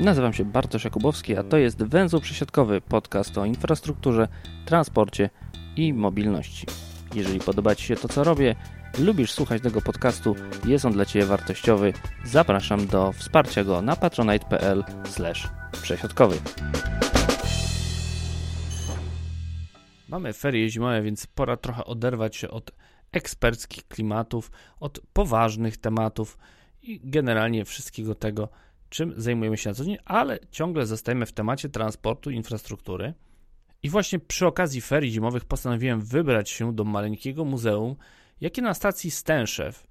Nazywam się Bartosz Jakubowski, a to jest Węzeł Przesiadkowy, podcast o infrastrukturze, transporcie i mobilności. Jeżeli podoba Ci się to, co robię, lubisz słuchać tego podcastu, jest on dla Ciebie wartościowy, zapraszam do wsparcia go na patronite.pl przesiadkowy. Mamy ferie zimowe, więc pora trochę oderwać się od eksperckich klimatów, od poważnych tematów i generalnie wszystkiego tego, czym zajmujemy się na co dzień, ale ciągle zostajemy w temacie transportu, infrastruktury. I właśnie przy okazji ferii zimowych postanowiłem wybrać się do maleńkiego muzeum, jakie na stacji Stęszew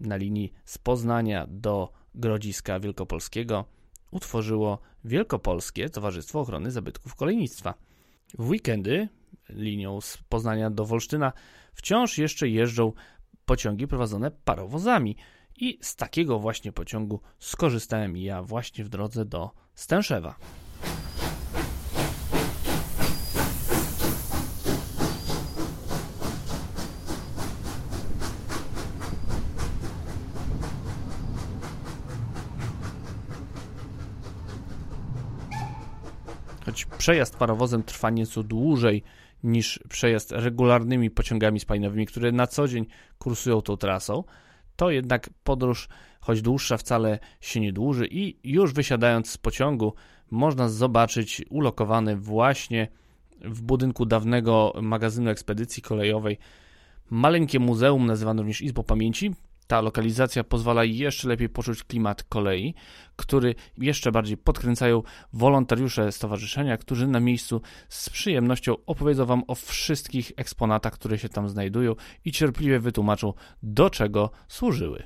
na linii z Poznania do Grodziska Wielkopolskiego utworzyło Wielkopolskie Towarzystwo Ochrony Zabytków Kolejnictwa. W weekendy linią z Poznania do Wolsztyna wciąż jeszcze jeżdżą pociągi prowadzone parowozami – i z takiego właśnie pociągu skorzystałem ja właśnie w drodze do Stęszewa. Choć przejazd parowozem trwa nieco dłużej niż przejazd regularnymi pociągami spalinowymi, które na co dzień kursują tą trasą, to jednak podróż, choć dłuższa, wcale się nie dłuży i już wysiadając z pociągu można zobaczyć ulokowany właśnie w budynku dawnego magazynu ekspedycji kolejowej maleńkie muzeum nazywane również Izbą Pamięci, ta lokalizacja pozwala jeszcze lepiej poczuć klimat kolei, który jeszcze bardziej podkręcają wolontariusze stowarzyszenia, którzy na miejscu z przyjemnością opowiedzą Wam o wszystkich eksponatach, które się tam znajdują i cierpliwie wytłumaczą, do czego służyły.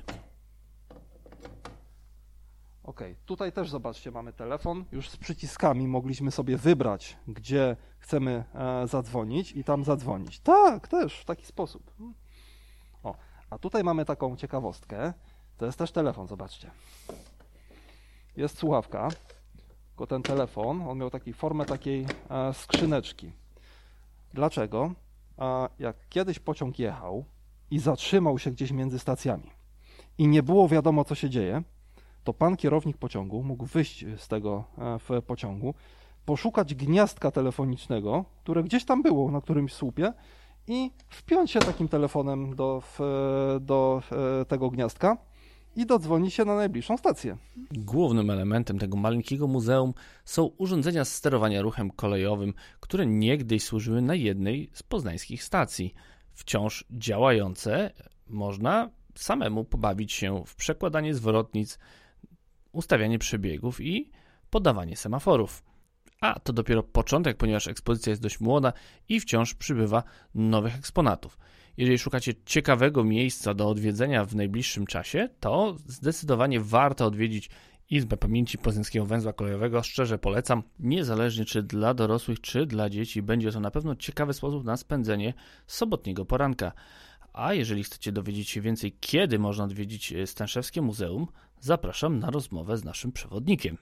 Ok, tutaj też zobaczcie, mamy telefon. Już z przyciskami mogliśmy sobie wybrać, gdzie chcemy e, zadzwonić i tam zadzwonić. Tak, też w taki sposób. A tutaj mamy taką ciekawostkę. To jest też telefon, zobaczcie. Jest słuchawka, tylko ten telefon, on miał taką formę takiej e, skrzyneczki. Dlaczego? Jak kiedyś pociąg jechał i zatrzymał się gdzieś między stacjami i nie było wiadomo, co się dzieje, to pan kierownik pociągu mógł wyjść z tego e, w pociągu, poszukać gniazdka telefonicznego, które gdzieś tam było na którymś słupie i wpiąć się takim telefonem do, do e, tego gniazdka i dodzwoni się na najbliższą stację. Głównym elementem tego maleńkiego muzeum są urządzenia sterowania ruchem kolejowym, które niegdyś służyły na jednej z poznańskich stacji. Wciąż działające, można samemu pobawić się w przekładanie zwrotnic, ustawianie przebiegów i podawanie semaforów. A to dopiero początek, ponieważ ekspozycja jest dość młoda i wciąż przybywa nowych eksponatów. Jeżeli szukacie ciekawego miejsca do odwiedzenia w najbliższym czasie, to zdecydowanie warto odwiedzić Izbę Pamięci Poznańskiego Węzła Kolejowego. Szczerze polecam, niezależnie czy dla dorosłych, czy dla dzieci, będzie to na pewno ciekawy sposób na spędzenie sobotniego poranka. A jeżeli chcecie dowiedzieć się więcej, kiedy można odwiedzić Stęszewskie Muzeum, zapraszam na rozmowę z naszym przewodnikiem.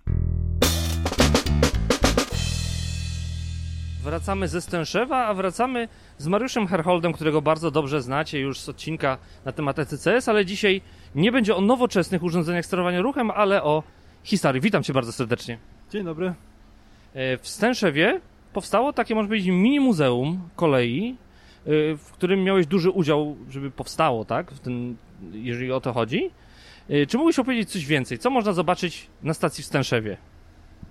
Wracamy ze Stęszewa, a wracamy z Mariuszem Herholdem, którego bardzo dobrze znacie już z odcinka na temat ECCS, ale dzisiaj nie będzie o nowoczesnych urządzeniach sterowania ruchem, ale o historii. Witam Cię bardzo serdecznie. Dzień dobry. E, w Stęszewie powstało takie, może powiedzieć, mini muzeum kolei, e, w którym miałeś duży udział, żeby powstało, tak? W tym, jeżeli o to chodzi. E, czy mógłbyś opowiedzieć coś więcej? Co można zobaczyć na stacji w Stęszewie?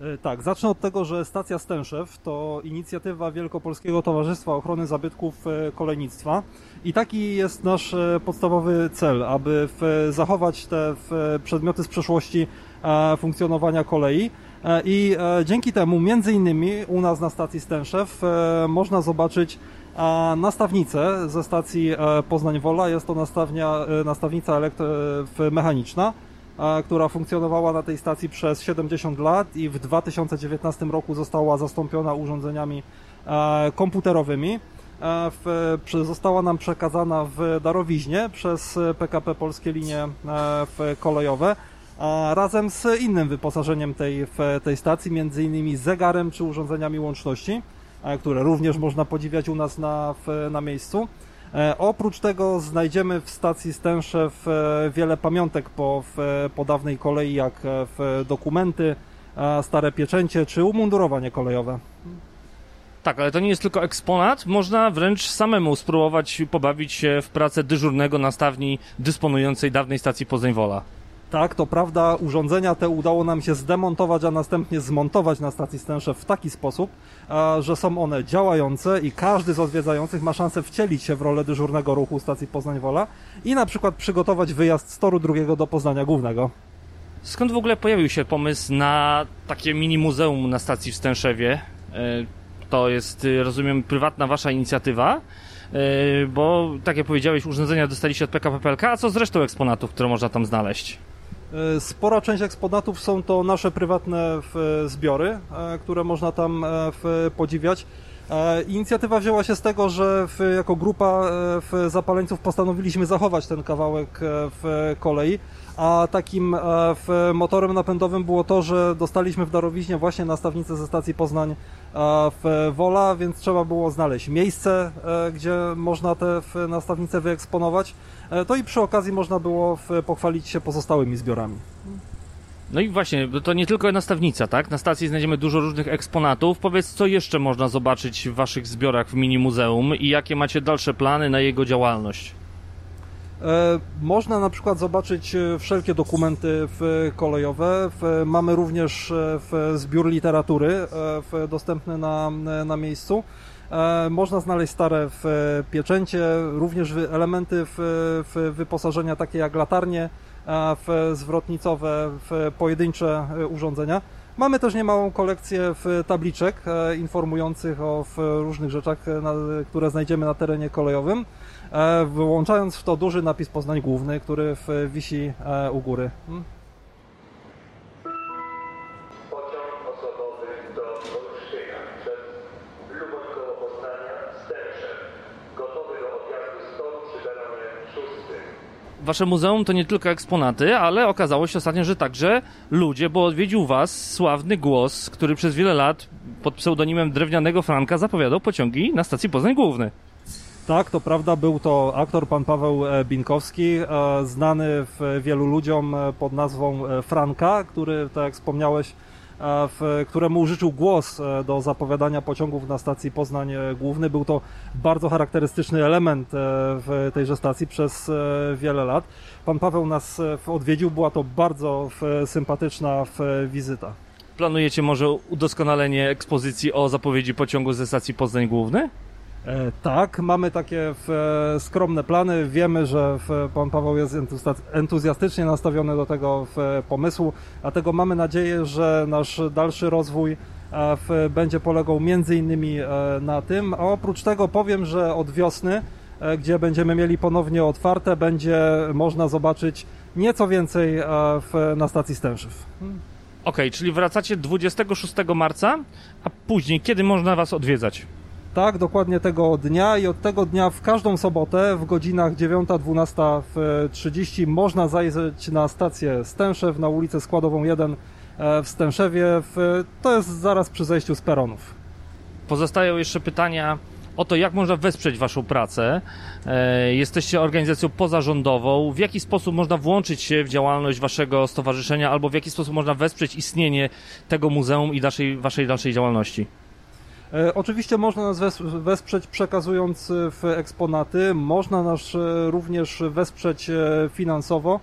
E, tak, zacznę od tego, że stacja Stęszew to inicjatywa Wielkopolskiego Towarzystwa Ochrony Zabytków e, Kolejnictwa. I taki jest nasz e, podstawowy cel, aby zachować te przedmioty z przeszłości funkcjonowania kolei. I dzięki temu między innymi u nas na stacji Stęszew można zobaczyć nastawnicę ze stacji Poznań-Wola. Jest to nastawnia, nastawnica mechaniczna która funkcjonowała na tej stacji przez 70 lat i w 2019 roku została zastąpiona urządzeniami e, komputerowymi. E, została nam przekazana w darowiźnie przez PKP Polskie Linie e, kolejowe razem z innym wyposażeniem tej, tej stacji, między innymi zegarem czy urządzeniami łączności, które również można podziwiać u nas na, na miejscu. E, oprócz tego znajdziemy w stacji Stęszew e, wiele pamiątek po, w, po dawnej kolei, jak e, w dokumenty, e, stare pieczęcie czy umundurowanie kolejowe. Tak, ale to nie jest tylko eksponat, można wręcz samemu spróbować pobawić się w pracę dyżurnego na stawni dysponującej dawnej stacji Poznań-Wola. Tak, to prawda, urządzenia te udało nam się zdemontować, a następnie zmontować na stacji Stęszew w taki sposób, że są one działające i każdy z odwiedzających ma szansę wcielić się w rolę dyżurnego ruchu stacji Poznań-Wola i na przykład przygotować wyjazd z toru drugiego do Poznania Głównego. Skąd w ogóle pojawił się pomysł na takie mini muzeum na stacji w Stęszewie? E, To jest, y, rozumiem, prywatna wasza inicjatywa, e, bo tak jak powiedziałeś, urządzenia dostaliście od PKP PLK, a co z resztą eksponatów, które można tam znaleźć? E, Spora część eksponatów są to nasze prywatne w- zbiory, e, które można tam e, podziwiać. E, Inicjatywa wzięła się z tego, że w, jako grupa e, w zapaleńców postanowiliśmy zachować ten kawałek e, w kolei, a takim w motorem napędowym było to, że dostaliśmy w darowiźnie właśnie nastawnicę ze stacji Poznań w Wola, więc trzeba było znaleźć miejsce, gdzie można te nastawnice wyeksponować. To i przy okazji można było pochwalić się pozostałymi zbiorami. No i właśnie, to nie tylko nastawnica, tak? Na stacji znajdziemy dużo różnych eksponatów. Powiedz, co jeszcze można zobaczyć w waszych zbiorach w mini muzeum i jakie macie dalsze plany na jego działalność? E, Można na przykład zobaczyć e, wszelkie dokumenty w kolejowe. Mamy również e, zbiór literatury e, dostępny na, na miejscu. E, Można znaleźć stare w pieczęcie, również elementy w, wyposażenia takie jak latarnie, w zwrotnicowe, w pojedyncze e, urządzenia. Mamy też niemałą kolekcję tabliczek e, informujących o różnych rzeczach, e, które znajdziemy na terenie kolejowym, e, wyłączając w to duży napis Poznań Główny, który wisi e, u góry. Wasze muzeum to nie tylko eksponaty, ale okazało się ostatnio, że także ludzie, bo odwiedził was sławny głos, który przez wiele lat pod pseudonimem Drewnianego Franka zapowiadał pociągi na stacji Poznań Główny. Tak, to prawda, był to aktor pan Paweł e, Binkowski, e, znany wielu ludziom e, pod nazwą Franka, który, tak jak wspomniałeś, w, któremu użyczył głos e, do zapowiadania pociągów na stacji Poznań e, Główny. Był to bardzo charakterystyczny element e, w tejże stacji przez wiele lat. Pan Paweł nas odwiedził, była to bardzo sympatyczna wizyta. Planujecie może udoskonalenie ekspozycji o zapowiedzi pociągu ze stacji Poznań Główny? E, Tak, mamy takie e, skromne plany. Wiemy, że pan Paweł jest entuzjastycznie nastawiony do tego pomysłu, dlatego mamy nadzieję, że nasz dalszy rozwój e, będzie polegał między innymi na tym. A oprócz tego powiem, że od wiosny, gdzie będziemy mieli ponownie otwarte, będzie można zobaczyć nieco więcej na stacji Stęszew. Okej, czyli wracacie 26 marca, a później kiedy można was odwiedzać? Tak, dokładnie tego dnia i od tego dnia w każdą sobotę w godzinach 9-12.30 można zajrzeć na stację Stęszew na ulicę Składową 1 e, w Stęszewie. To jest zaraz przy zejściu z peronów. Pozostają jeszcze pytania o to, jak można wesprzeć Waszą pracę. E, jesteście organizacją pozarządową. W jaki sposób można włączyć się w działalność Waszego stowarzyszenia, albo w jaki sposób można wesprzeć istnienie tego muzeum i Waszej dalszej działalności? E, Oczywiście można nas wes- wesprzeć przekazując e, w eksponaty, można nas e, również wesprzeć finansowo,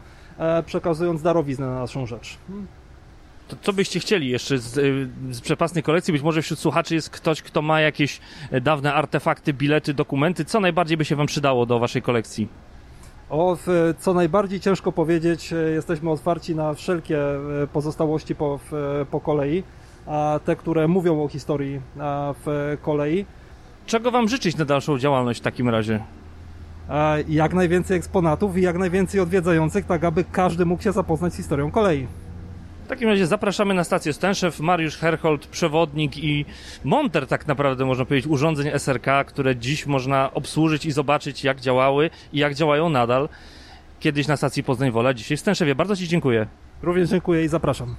przekazując darowiznę na naszą rzecz. To co byście chcieli jeszcze z, z przepasnej kolekcji? Być może wśród słuchaczy jest ktoś, kto ma jakieś dawne artefakty, bilety, dokumenty. Co najbardziej by się Wam przydało do Waszej kolekcji? O, co najbardziej ciężko powiedzieć, jesteśmy otwarci na wszelkie pozostałości po, po kolei, te, które mówią o historii w kolei. Czego Wam życzyć na dalszą działalność w takim razie? Jak najwięcej eksponatów i jak najwięcej odwiedzających, tak aby każdy mógł się zapoznać z historią kolei. W takim razie zapraszamy na stację Stęszew, Mariusz Herhold, przewodnik i monter tak naprawdę można powiedzieć urządzeń SRK, które dziś można obsłużyć i zobaczyć jak działały i jak działają nadal. Kiedyś na stacji Poznań Wola, dzisiaj w Stęszewie. Bardzo Ci dziękuję. Również dziękuję i zapraszam.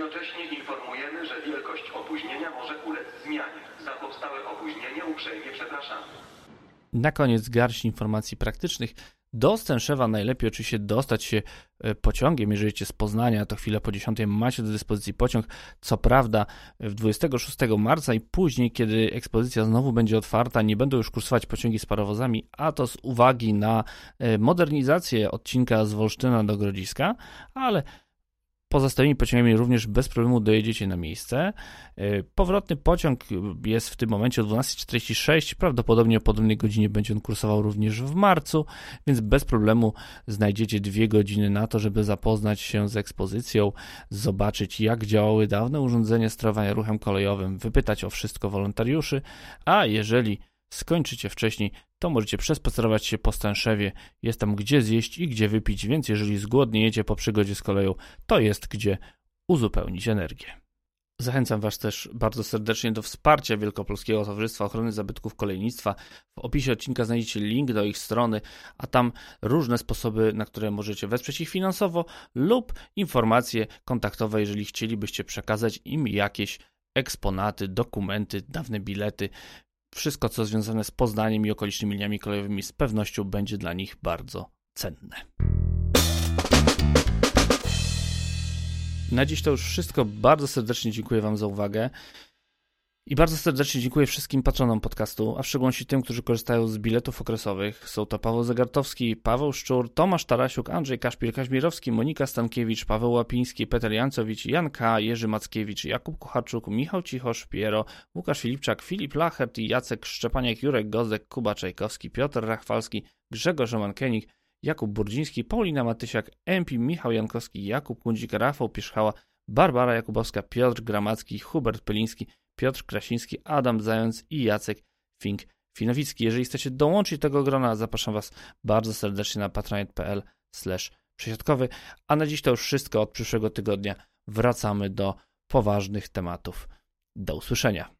Jednocześnie informujemy, że wielkość opóźnienia może ulec zmianie. Za powstałe opóźnienie uprzejmie przepraszamy. Na koniec garść informacji praktycznych. Do Stęszewa najlepiej oczywiście dostać się e, pociągiem. Jeżeli cię z Poznania, to chwilę po 10 macie do dyspozycji pociąg. Co prawda w 26 marca i później, kiedy ekspozycja znowu będzie otwarta, nie będą już kursować pociągi z parowozami, a to z uwagi na e, modernizację odcinka z Wolsztyna do Grodziska, ale Pozostałymi pociągami również bez problemu dojedziecie na miejsce. E, powrotny pociąg jest w tym momencie o 12.46. Prawdopodobnie o podobnej godzinie będzie on kursował również w marcu, więc bez problemu znajdziecie dwie godziny na to, żeby zapoznać się z ekspozycją, zobaczyć jak działały dawne urządzenia sterowania ruchem kolejowym, wypytać o wszystko wolontariuszy, a jeżeli skończycie wcześniej, to możecie przespacerować się po Stanszewie. Jest tam gdzie zjeść i gdzie wypić, więc jeżeli zgłodniejecie po przygodzie z koleją, to jest gdzie uzupełnić energię. Zachęcam Was też bardzo serdecznie do wsparcia Wielkopolskiego Towarzystwa Ochrony Zabytków Kolejnictwa. W opisie odcinka znajdziecie link do ich strony, a tam różne sposoby, na które możecie wesprzeć ich finansowo lub informacje kontaktowe, jeżeli chcielibyście przekazać im jakieś eksponaty, dokumenty, dawne bilety, wszystko, co związane z Poznaniem i okolicznymi liniami kolejowymi, z pewnością będzie dla nich bardzo cenne. Na dziś to już wszystko. Bardzo serdecznie dziękuję Wam za uwagę. I bardzo serdecznie dziękuję wszystkim patronom podcastu, a w szczególności tym, którzy korzystają z biletów okresowych. Są to Paweł Zagartowski, Paweł Szczur, Tomasz Tarasiuk, Andrzej Kaszpil Kaźmirowski, Monika Stankiewicz, Paweł Łapiński, Peter Jancowicz, Jan K., Jerzy Mackiewicz, Jakub Kucharczuk, Michał Cichosz, Piero, Łukasz Filipczak, Filip Lachert Jacek Szczepaniak, Jurek Gozek, Kuba Czajkowski, Piotr Rachwalski, Grzegorz Romankenik, Jakub Burdziński, Paulina Matysiak, MP, Michał Jankowski, Jakub Kundzik, Rafał Pierzchała, Barbara Jakubowska, Piotr Gramacki, Hubert Peliński, Piotr Krasiński, Adam Zając i Jacek Fink-Finowicki. Jeżeli chcecie dołączyć do tego grona, zapraszam Was bardzo serdecznie na patronite.pl przesiadkowy. A na dziś to już wszystko. Od przyszłego tygodnia wracamy do poważnych tematów. Do usłyszenia.